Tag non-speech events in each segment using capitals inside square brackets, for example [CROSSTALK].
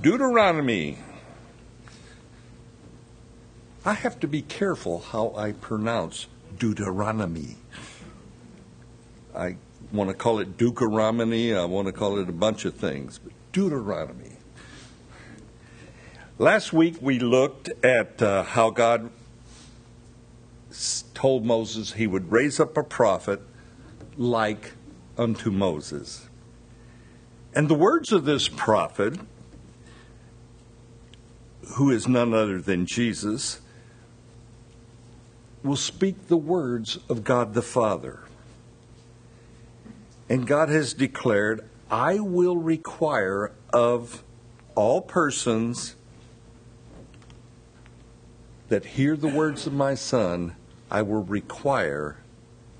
Deuteronomy. I have to be careful how I pronounce Deuteronomy. I want to call it Deuteronomy, I want to call it a bunch of things, but Deuteronomy. Last week we looked at uh, how God told Moses he would raise up a prophet like unto Moses. And the words of this prophet, who is none other than Jesus, will speak the words of God the Father. And God has declared, I will require of all persons that hear the words of my Son, I will require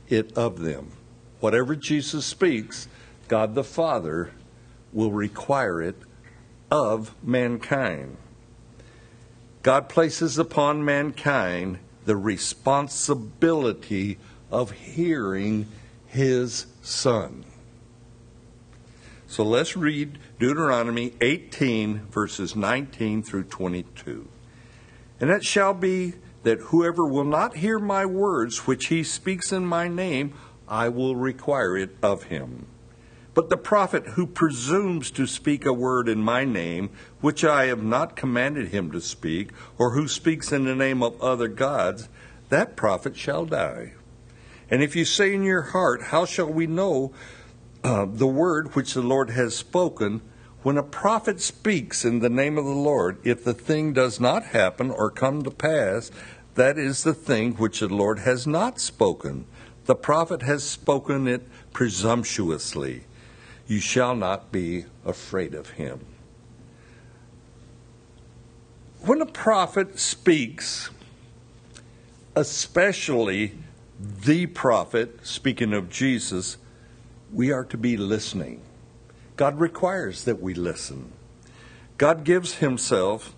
it of them. Whatever Jesus speaks, God the Father will require it of mankind. God places upon mankind the responsibility of hearing his Son. So let's read Deuteronomy 18, verses 19 through 22. And it shall be that whoever will not hear my words, which he speaks in my name, I will require it of him. But the prophet who presumes to speak a word in my name, which I have not commanded him to speak, or who speaks in the name of other gods, that prophet shall die. And if you say in your heart, How shall we know uh, the word which the Lord has spoken? When a prophet speaks in the name of the Lord, if the thing does not happen or come to pass, that is the thing which the Lord has not spoken. The prophet has spoken it presumptuously. You shall not be afraid of him. When a prophet speaks, especially the prophet, speaking of Jesus, we are to be listening. God requires that we listen. God gives Himself,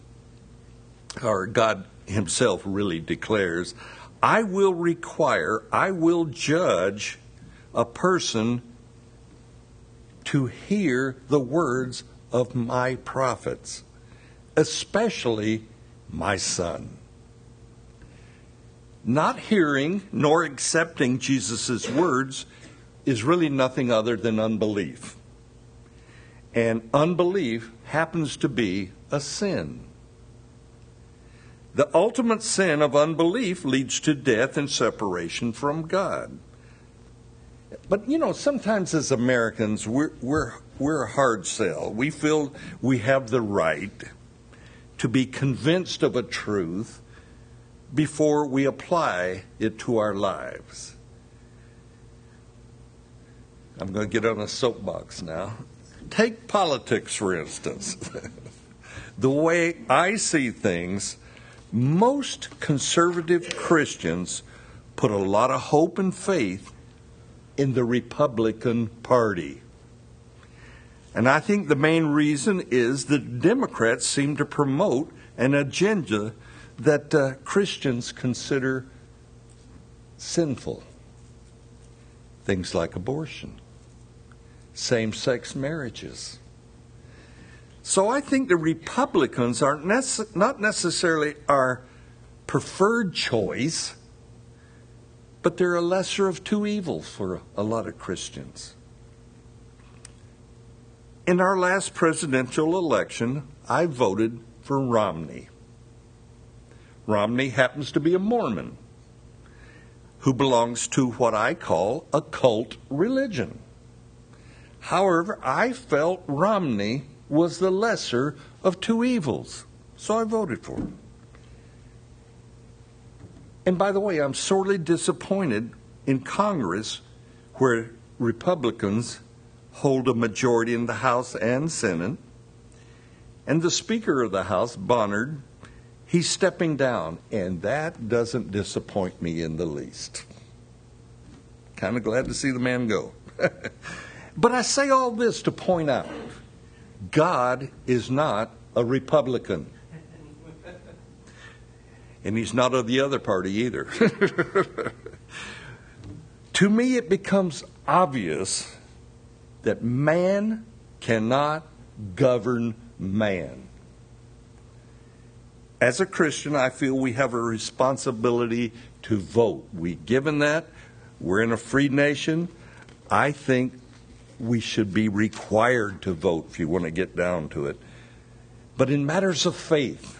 or God Himself really declares, I will require, I will judge a person to hear the words of my prophets, especially my son. Not hearing nor accepting Jesus' words is really nothing other than unbelief. And unbelief happens to be a sin. The ultimate sin of unbelief leads to death and separation from God. But you know, sometimes as Americans, we're, we're, we're a hard sell. We feel we have the right to be convinced of a truth before we apply it to our lives. I'm going to get on a soapbox now. Take politics, for instance. [LAUGHS] the way I see things, most conservative Christians put a lot of hope and faith in the Republican Party. And I think the main reason is that Democrats seem to promote an agenda that uh, Christians consider sinful. Things like abortion, same sex marriages. So I think the Republicans are nece- not necessarily our preferred choice, but they're a lesser of two evils for a lot of Christians. In our last presidential election, I voted for Romney. Romney happens to be a Mormon who belongs to what I call a cult religion. However, I felt Romney was the lesser of two evils, so I voted for him. And by the way, I'm sorely disappointed in Congress where Republicans hold a majority in the House and Senate, and the Speaker of the House, Boehner, he's stepping down, and that doesn't disappoint me in the least. Kind of glad to see the man go. [LAUGHS] but I say all this to point out God is not a Republican. And he's not of the other party either. [LAUGHS] to me, it becomes obvious that man cannot govern man. as a Christian, I feel we have a responsibility to vote. We given that. We're in a free nation. I think we should be required to vote if you want to get down to it. But in matters of faith,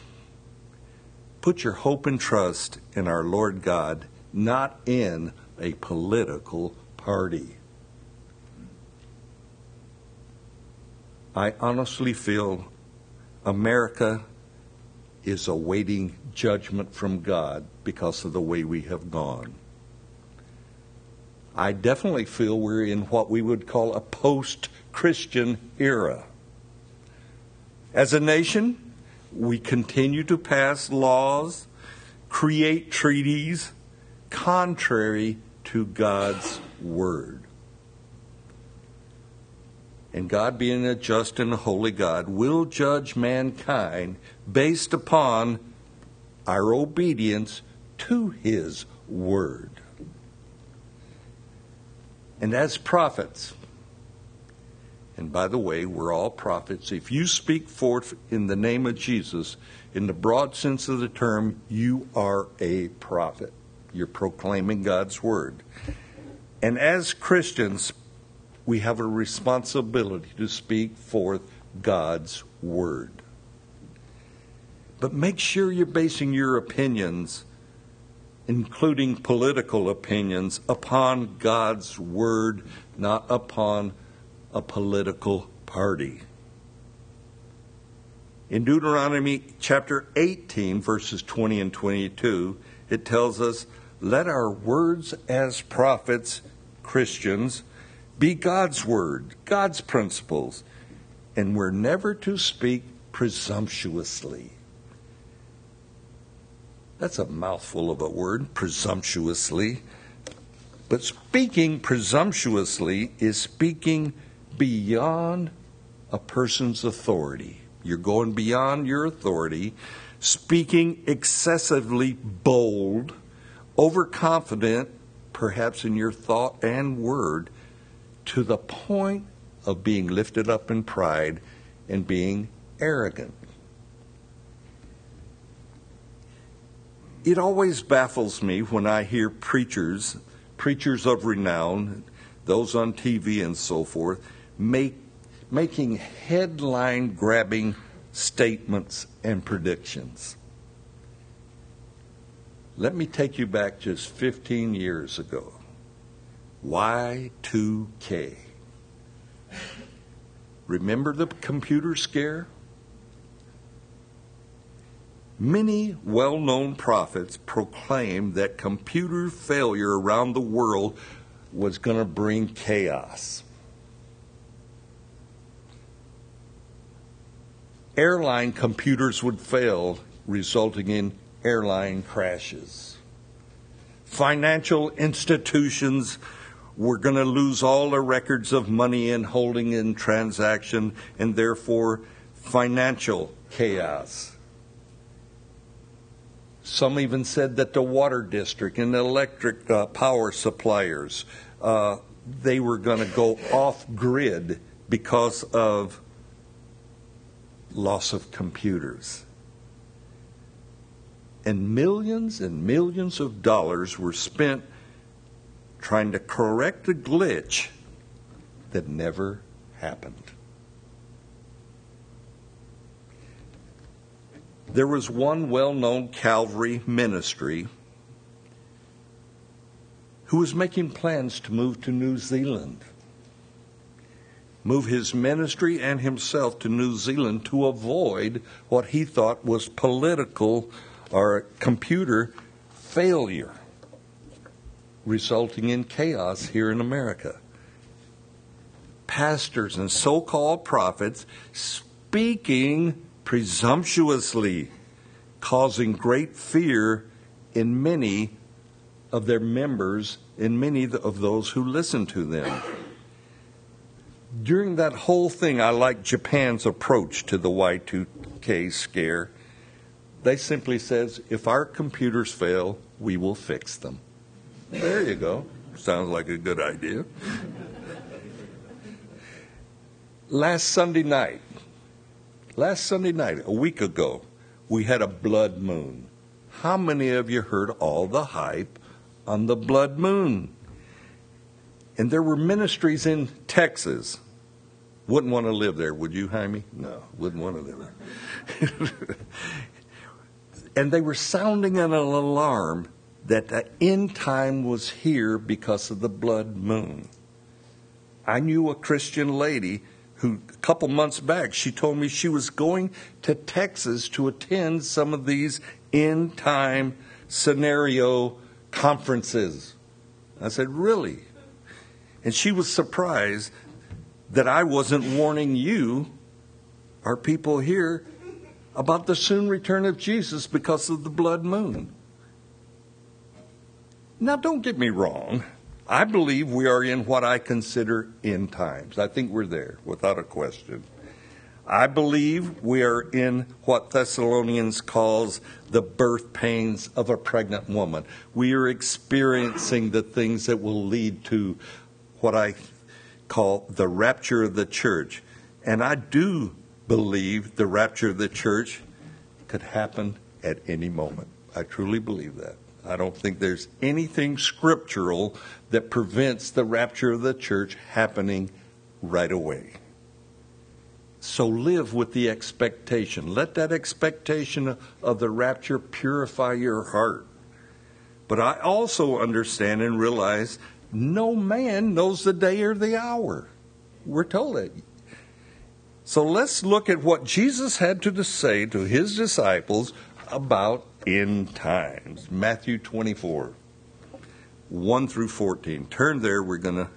put your hope and trust in our Lord God, not in a political party. I honestly feel America is awaiting judgment from God because of the way we have gone. I definitely feel we're in what we would call a post Christian era. As a nation, we continue to pass laws, create treaties contrary to God's word. And God, being a just and a holy God, will judge mankind based upon our obedience to His Word. And as prophets, and by the way, we're all prophets. If you speak forth in the name of Jesus, in the broad sense of the term, you are a prophet. You're proclaiming God's word. And as Christians, we have a responsibility to speak forth God's word. But make sure you're basing your opinions, including political opinions, upon God's word, not upon a political party. In Deuteronomy chapter 18, verses 20 and 22, it tells us, Let our words as prophets, Christians, be God's word, God's principles, and we're never to speak presumptuously. That's a mouthful of a word, presumptuously. But speaking presumptuously is speaking beyond a person's authority. You're going beyond your authority, speaking excessively bold, overconfident, perhaps in your thought and word, to the point of being lifted up in pride and being arrogant. it always baffles me when I hear preachers, preachers of renown, those on TV and so forth, make, making headline grabbing statements and predictions. Let me take you back just 15 years ago. Y2K. Remember the computer scare? Many well known prophets proclaimed that computer failure around the world was going to bring chaos. Airline computers would fail, resulting in airline crashes. Financial institutions were going to lose all their records of money and holding in transaction, and therefore financial chaos. Some even said that the water district and electric uh, power suppliers, uh, they were going to go off grid because of loss of computers. And millions and millions of dollars were spent trying to correct a glitch that never happened. There was one well known Calvary ministry who was making plans to move to New Zealand, move his ministry and himself to New Zealand to avoid what he thought was political or computer failure, resulting in chaos here in America. Pastors and so called prophets speaking presumptuously, causing great fear in many of their members and many of those who listen to them. During that whole thing, I like Japan's approach to the Y2K scare. They simply says, if our computers fail, we will fix them. There you go. Sounds like a good idea. Last Sunday night, last Sunday night, a week ago, we had a blood moon. How many of you heard all the hype on the blood moon? And there were ministries in Texas. Wouldn't want to live there, would you, Jaime? No, wouldn't want to live there. [LAUGHS] and they were sounding an alarm that the end time was here because of the blood moon. I knew a Christian lady who, a couple months back, she told me she was going to Texas to attend some of these end time scenario conferences. I said, Really? And she was surprised that I wasn't warning you, our people here, about the soon return of Jesus because of the blood moon. Now, don't get me wrong. I believe we are in what I consider end times. I think we're there, without a question. I believe we are in what Thessalonians calls the birth pains of a pregnant woman. We are experiencing the things that will lead to what I call the rapture of the church. And I do believe the rapture of the church could happen at any moment. I truly believe that. I don't think there's anything scriptural that prevents the rapture of the church happening right away. So live with the expectation. Let that expectation of the rapture purify your heart. But I also understand and realize no man knows the day or the hour. We're told it. So let's look at what Jesus had to say to his disciples about end times. Matthew 24, 1 through 14. Turn there, we're going to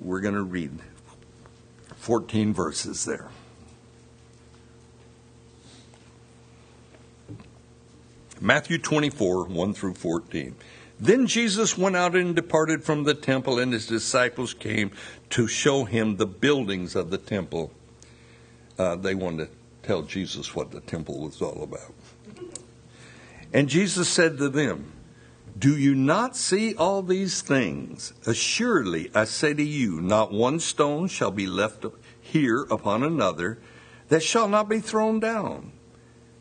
we're going to read 14 verses there. Matthew 24, 1 through 14. Then Jesus went out and departed from the temple, and his disciples came to show him the buildings of the temple. Uh, they wanted to tell Jesus what the temple was all about. And Jesus said to them, Do you not see all these things? Assuredly, I say to you, not one stone shall be left here upon another that shall not be thrown down.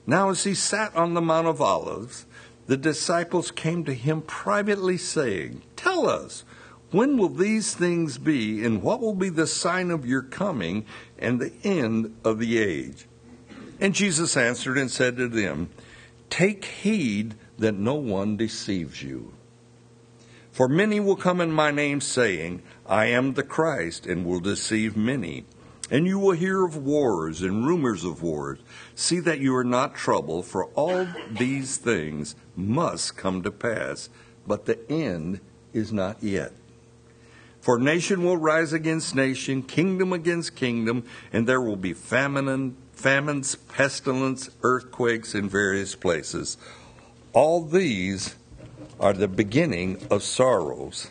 Now, as he sat on the Mount of Olives, the disciples came to him privately, saying, Tell us, when will these things be, and what will be the sign of your coming and the end of the age? And Jesus answered and said to them, Take heed that no one deceives you. For many will come in my name, saying, I am the Christ, and will deceive many. And you will hear of wars and rumors of wars. See that you are not troubled, for all these things must come to pass, but the end is not yet. For nation will rise against nation, kingdom against kingdom, and there will be famine famines, pestilence, earthquakes in various places. All these are the beginning of sorrows.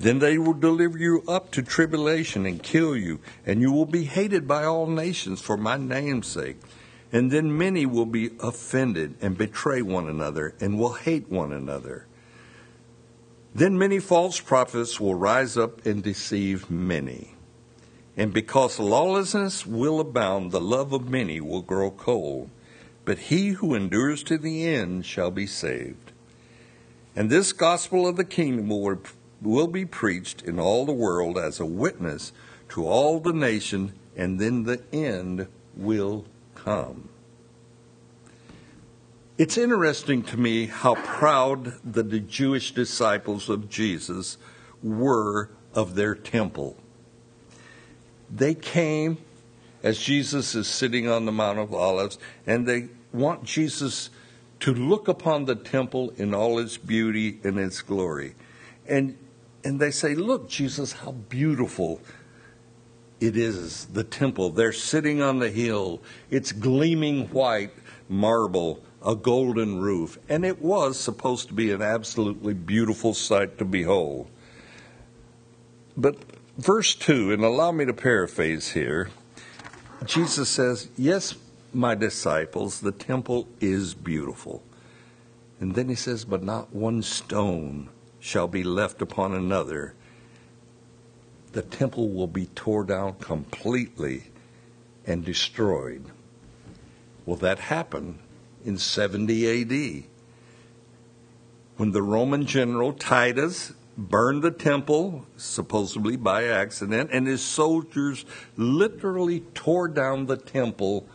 Then they will deliver you up to tribulation and kill you, and you will be hated by all nations for my name's sake. And then many will be offended and betray one another and will hate one another. Then many false prophets will rise up and deceive many. And because lawlessness will abound, the love of many will grow cold. But he who endures to the end shall be saved. And this gospel of the kingdom will will be preached in all the world as a witness to all the nation, and then the end will come. It's interesting to me how proud the Jewish disciples of Jesus were of their temple. They came as Jesus is sitting on the Mount of Olives, and they want Jesus to look upon the temple in all its beauty and its glory. And and they say, Look, Jesus, how beautiful it is, the temple. They're sitting on the hill, it's gleaming white marble, a golden roof. And it was supposed to be an absolutely beautiful sight to behold. But verse 2, and allow me to paraphrase here, Jesus says, Yes, my disciples, the temple is beautiful. And then he says, But not one stone shall be left upon another, the temple will be torn down completely and destroyed. Will that happen in 70 AD when the Roman general Titus burned the temple, supposedly by accident, and his soldiers literally tore down the temple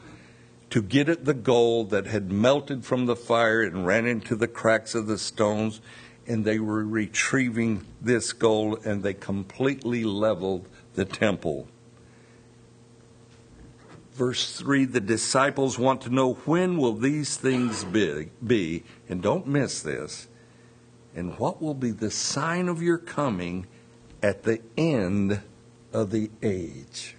to get at the gold that had melted from the fire and ran into the cracks of the stones. And they were retrieving this gold and they completely leveled the temple. Verse 3 the disciples want to know when will these things be, be and don't miss this and what will be the sign of your coming at the end of the age?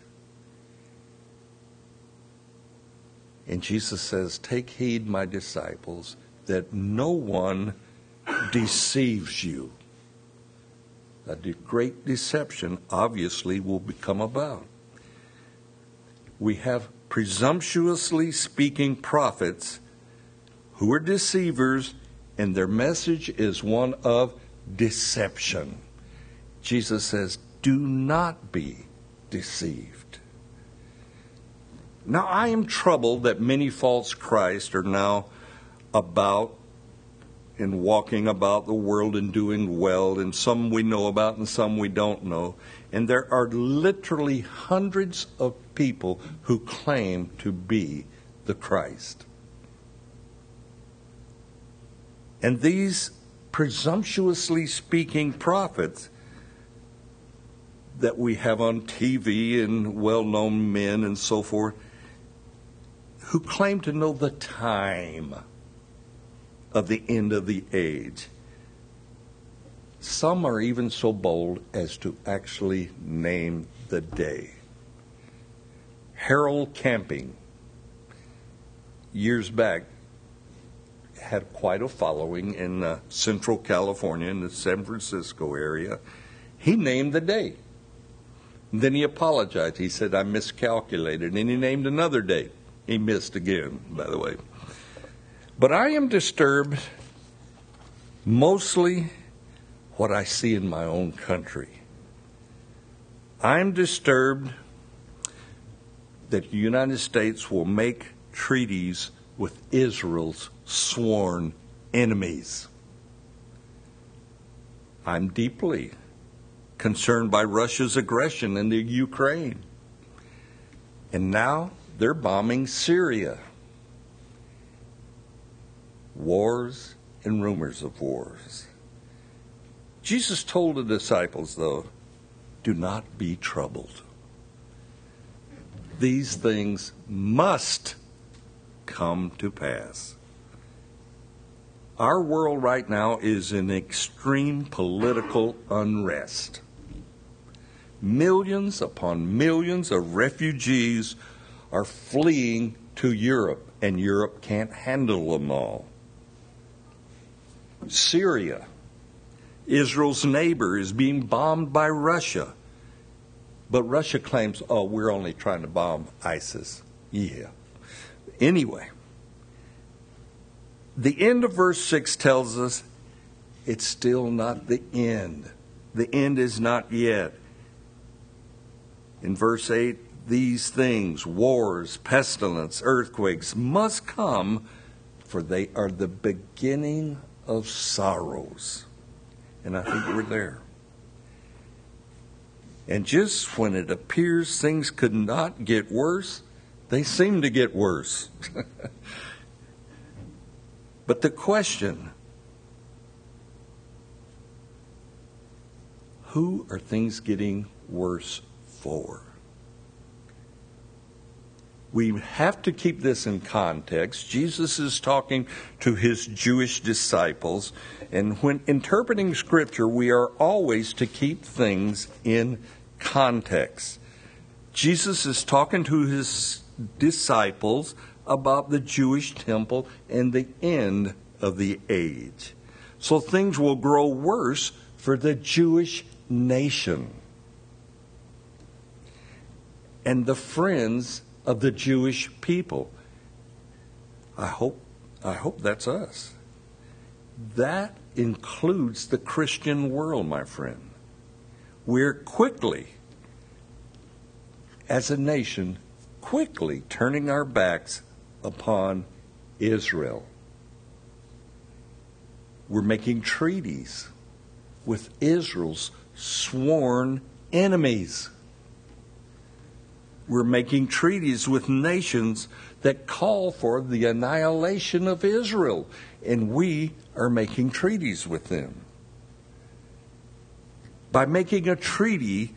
And Jesus says, Take heed, my disciples, that no one deceives you. A great deception obviously will become about. We have presumptuously speaking prophets who are deceivers and their message is one of deception. Jesus says, Do not be deceived. Now, I am troubled that many false Christs are now about and walking about the world and doing well, and some we know about and some we don't know. And there are literally hundreds of people who claim to be the Christ. And these presumptuously speaking prophets that we have on TV and well known men and so forth who claim to know the time of the end of the age. Some are even so bold as to actually name the day. Harold Camping, years back, had quite a following in uh, Central California, in the San Francisco area. He named the date. then he apologized. He said, I miscalculated. And he named another date. He missed again, by the way. But I am disturbed mostly what I see in my own country. I'm disturbed that the United States will make treaties with Israel's sworn enemies. I'm deeply concerned by Russia's aggression in the Ukraine. And now they're bombing Syria. Wars and rumors of wars. Jesus told the disciples, though, do not be troubled. These things must come to pass. Our world right now is in extreme political unrest. Millions upon millions of refugees are fleeing to Europe, and Europe can't handle them all. Syria, Israel's neighbor, is being bombed by Russia. But Russia claims, oh, we're only trying to bomb ISIS. Yeah. Anyway, the end of verse 6 tells us it's still not the end. The end is not yet. In verse 8, these things, wars, pestilence, earthquakes, must come, for they are the beginning of sorrows. And I think we're there. And just when it appears things could not get worse, they seem to get worse. [LAUGHS] but the question who are things getting worse for? We have to keep this in context. Jesus is talking to his Jewish disciples, and when interpreting Scripture, we are always to keep things in context. Jesus is talking to his disciples about the Jewish temple and the end of the age. So things will grow worse for the Jewish nation and the friends of the Jewish people. I hope I hope that's us. That includes the Christian world, my friend. We're quickly as a nation quickly turning our backs upon Israel. We're making treaties with Israel's sworn enemies. We're making treaties with nations that call for the annihilation of Israel, and we are making treaties with them. By making a treaty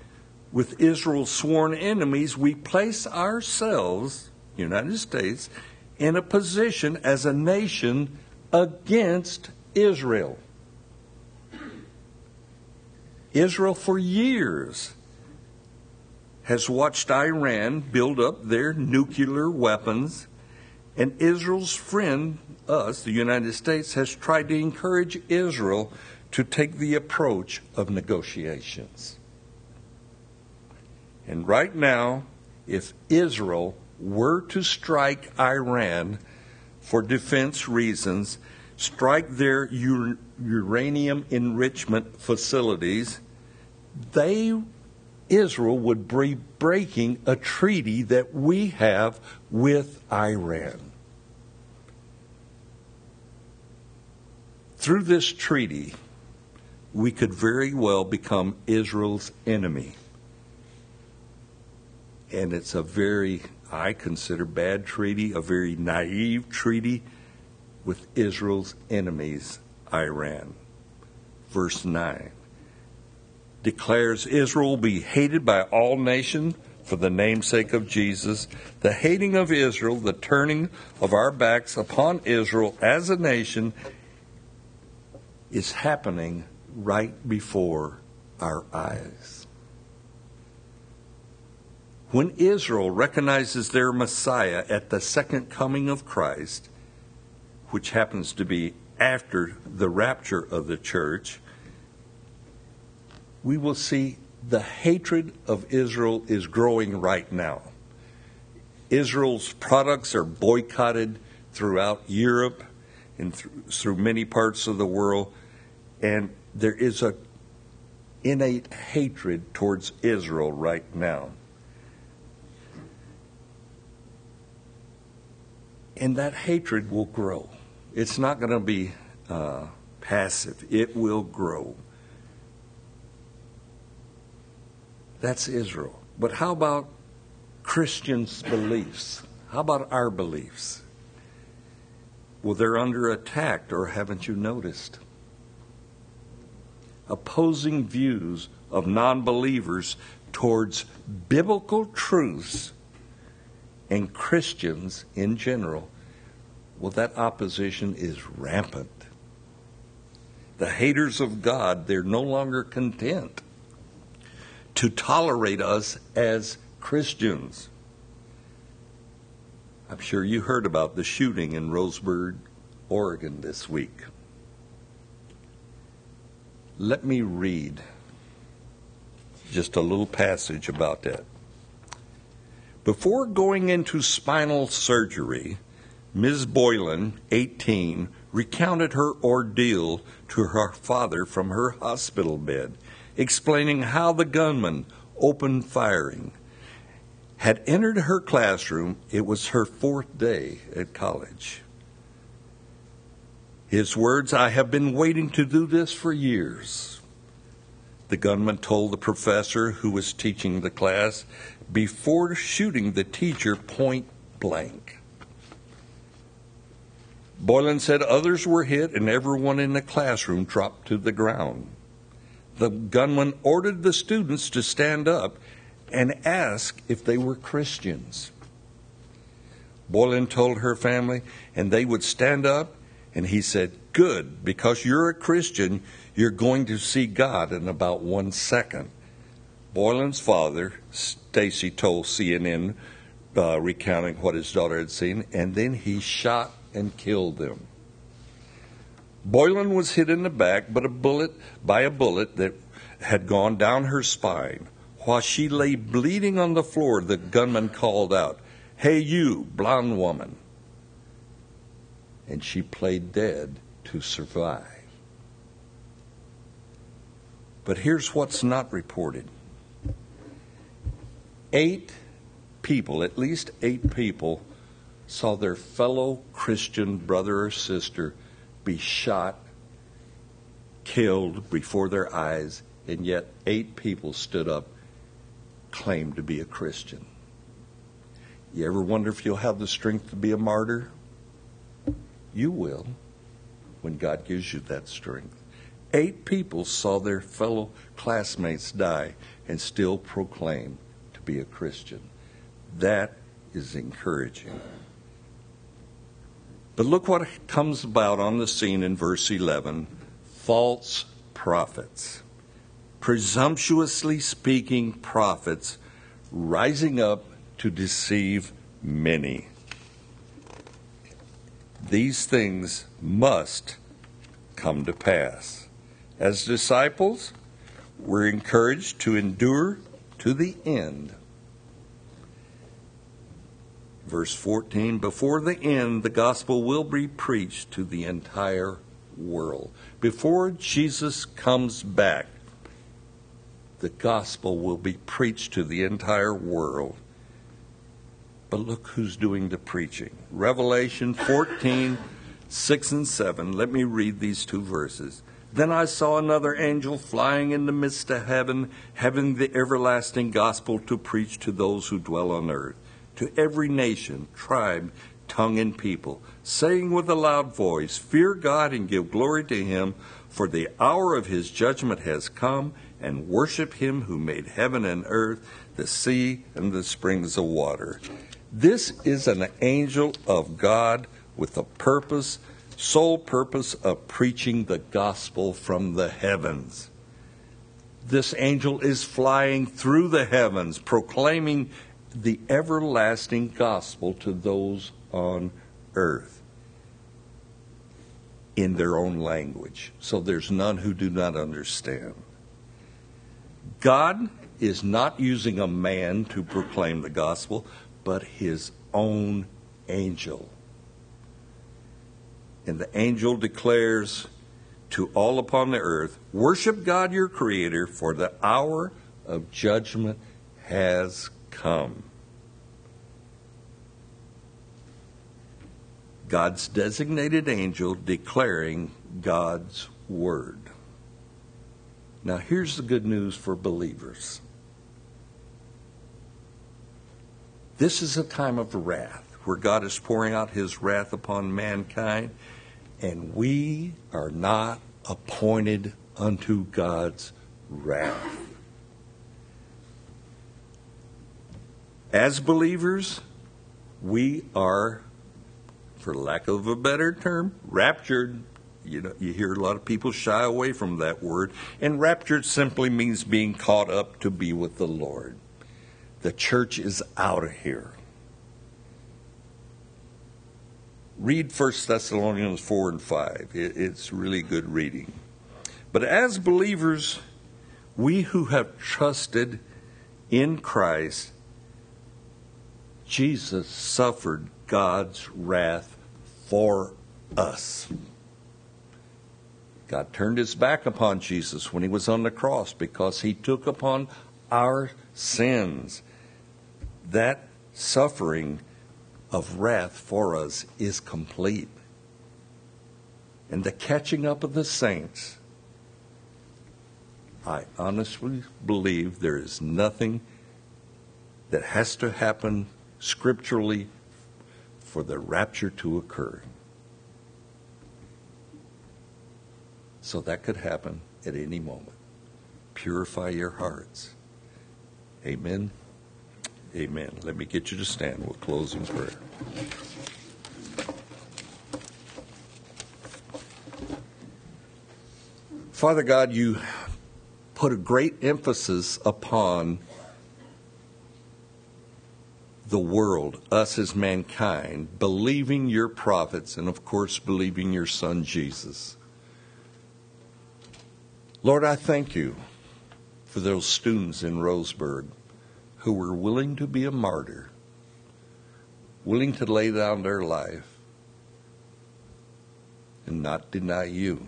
with Israel's sworn enemies, we place ourselves, United States, in a position as a nation against Israel. Israel, for years, has watched Iran build up their nuclear weapons, and Israel's friend, us, the United States, has tried to encourage Israel to take the approach of negotiations. And right now, if Israel were to strike Iran for defense reasons, strike their uranium enrichment facilities, they Israel would be breaking a treaty that we have with Iran. Through this treaty, we could very well become Israel's enemy. And it's a very, I consider, bad treaty, a very naive treaty with Israel's enemies, Iran. Verse 9 declares Israel will be hated by all nations for the namesake of Jesus. The hating of Israel, the turning of our backs upon Israel as a nation, is happening right before our eyes. When Israel recognizes their Messiah at the second coming of Christ, which happens to be after the rapture of the church, we will see the hatred of Israel is growing right now. Israel's products are boycotted throughout Europe and through many parts of the world, and there is a innate hatred towards Israel right now. And that hatred will grow. It's not going to be uh, passive, it will grow. That's Israel. But how about Christians' beliefs? How about our beliefs? Well, they're under attack, or haven't you noticed? Opposing views of non believers towards biblical truths and Christians in general, well, that opposition is rampant. The haters of God, they're no longer content to tolerate us as Christians. I'm sure you heard about the shooting in Roseburg, Oregon this week. Let me read just a little passage about that. Before going into spinal surgery, Ms. Boylan, 18, recounted her ordeal to her father from her hospital bed explaining how the gunman opened firing. Had entered her classroom, it was her fourth day at college. His words, I have been waiting to do this for years. The gunman told the professor who was teaching the class before shooting the teacher point blank. Boylan said others were hit and everyone in the classroom dropped to the ground the gunman ordered the students to stand up and ask if they were Christians. Boylan told her family, and they would stand up, and he said, Good, because you're a Christian, you're going to see God in about one second. Boylan's father, Stacy, told CNN, uh, recounting what his daughter had seen, and then he shot and killed them. Boylan was hit in the back, but a bullet by a bullet that had gone down her spine. While she lay bleeding on the floor, the gunman called out, Hey, you, blonde woman. And she played dead to survive. But here's what's not reported eight people, at least eight people, saw their fellow Christian brother or sister be shot, killed before their eyes, and yet eight people stood up, claimed to be a Christian. You ever wonder if you'll have the strength to be a martyr? You will when God gives you that strength. Eight people saw their fellow classmates die and still proclaim to be a Christian. That is encouraging. But look what comes about on the scene in verse 11 false prophets, presumptuously speaking prophets rising up to deceive many. These things must come to pass. As disciples, we're encouraged to endure to the end. Verse 14 Before the end, the gospel will be preached to the entire world. Before Jesus comes back, the gospel will be preached to the entire world. But look who's doing the preaching. Revelation 14, 6 and 7. Let me read these two verses. Then I saw another angel flying in the midst of heaven, having the everlasting gospel to preach to those who dwell on earth, to every nation, tribe, tongue, and people, saying with a loud voice, Fear God and give glory to him, for the hour of his judgment has come, and worship him who made heaven and earth, the sea, and the springs of water. This is an angel of God with the purpose sole purpose of preaching the gospel from the heavens. This angel is flying through the heavens, proclaiming the everlasting gospel to those on earth in their own language. So there's none who do not understand. God is not using a man to proclaim the gospel, but his own angel. And the angel declares to all upon the earth, Worship God your Creator, for the hour of judgment has come. God's designated angel declaring God's word. Now, here's the good news for believers this is a time of wrath where God is pouring out his wrath upon mankind and we are not appointed unto God's wrath. As believers, we are, for lack of a better term, raptured. You know, you hear a lot of people shy away from that word, and raptured simply means being caught up to be with the Lord. The church is out of here read 1 Thessalonians 4 and 5. it's really good reading. But as believers, we who have trusted in Christ, Jesus suffered God's wrath for us. God turned his back upon Jesus when he was on the cross because he took upon our sins. That suffering of wrath for us is complete. And the catching up of the saints, I honestly believe there is nothing that has to happen scripturally for the rapture to occur. So that could happen at any moment. Purify your hearts. Amen. Amen. Let me get you to stand. We'll close in prayer. Father God, you put a great emphasis upon the world, us as mankind, believing your prophets and, of course, believing your Son Jesus. Lord, I thank you for those students in Roseburg who were willing to be a martyr, willing to lay down their life and not deny you,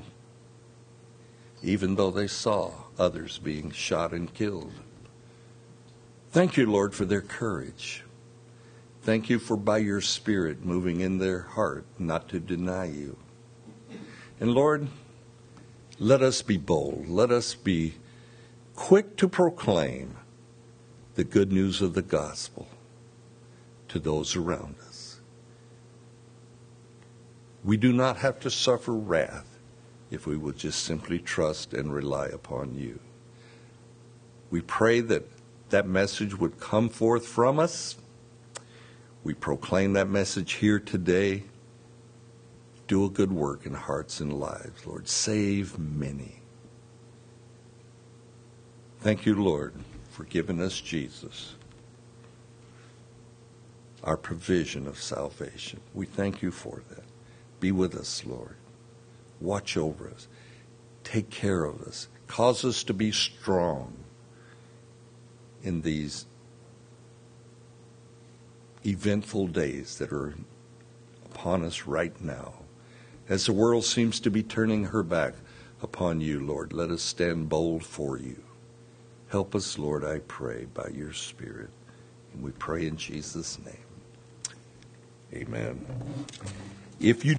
even though they saw others being shot and killed. Thank you, Lord, for their courage. Thank you for by your Spirit moving in their heart not to deny you. And Lord, let us be bold. Let us be quick to proclaim the good news of the gospel to those around us. We do not have to suffer wrath if we will just simply trust and rely upon you. We pray that that message would come forth from us. We proclaim that message here today. Do a good work in hearts and lives, Lord. Save many. Thank you, Lord, for giving us Jesus, our provision of salvation. We thank you for that. Be with us, Lord. Watch over us. Take care of us. Cause us to be strong in these eventful days that are upon us right now. As the world seems to be turning her back upon you, Lord, let us stand bold for you. Help us, Lord, I pray, by your Spirit. And we pray in Jesus' name. Amen. If you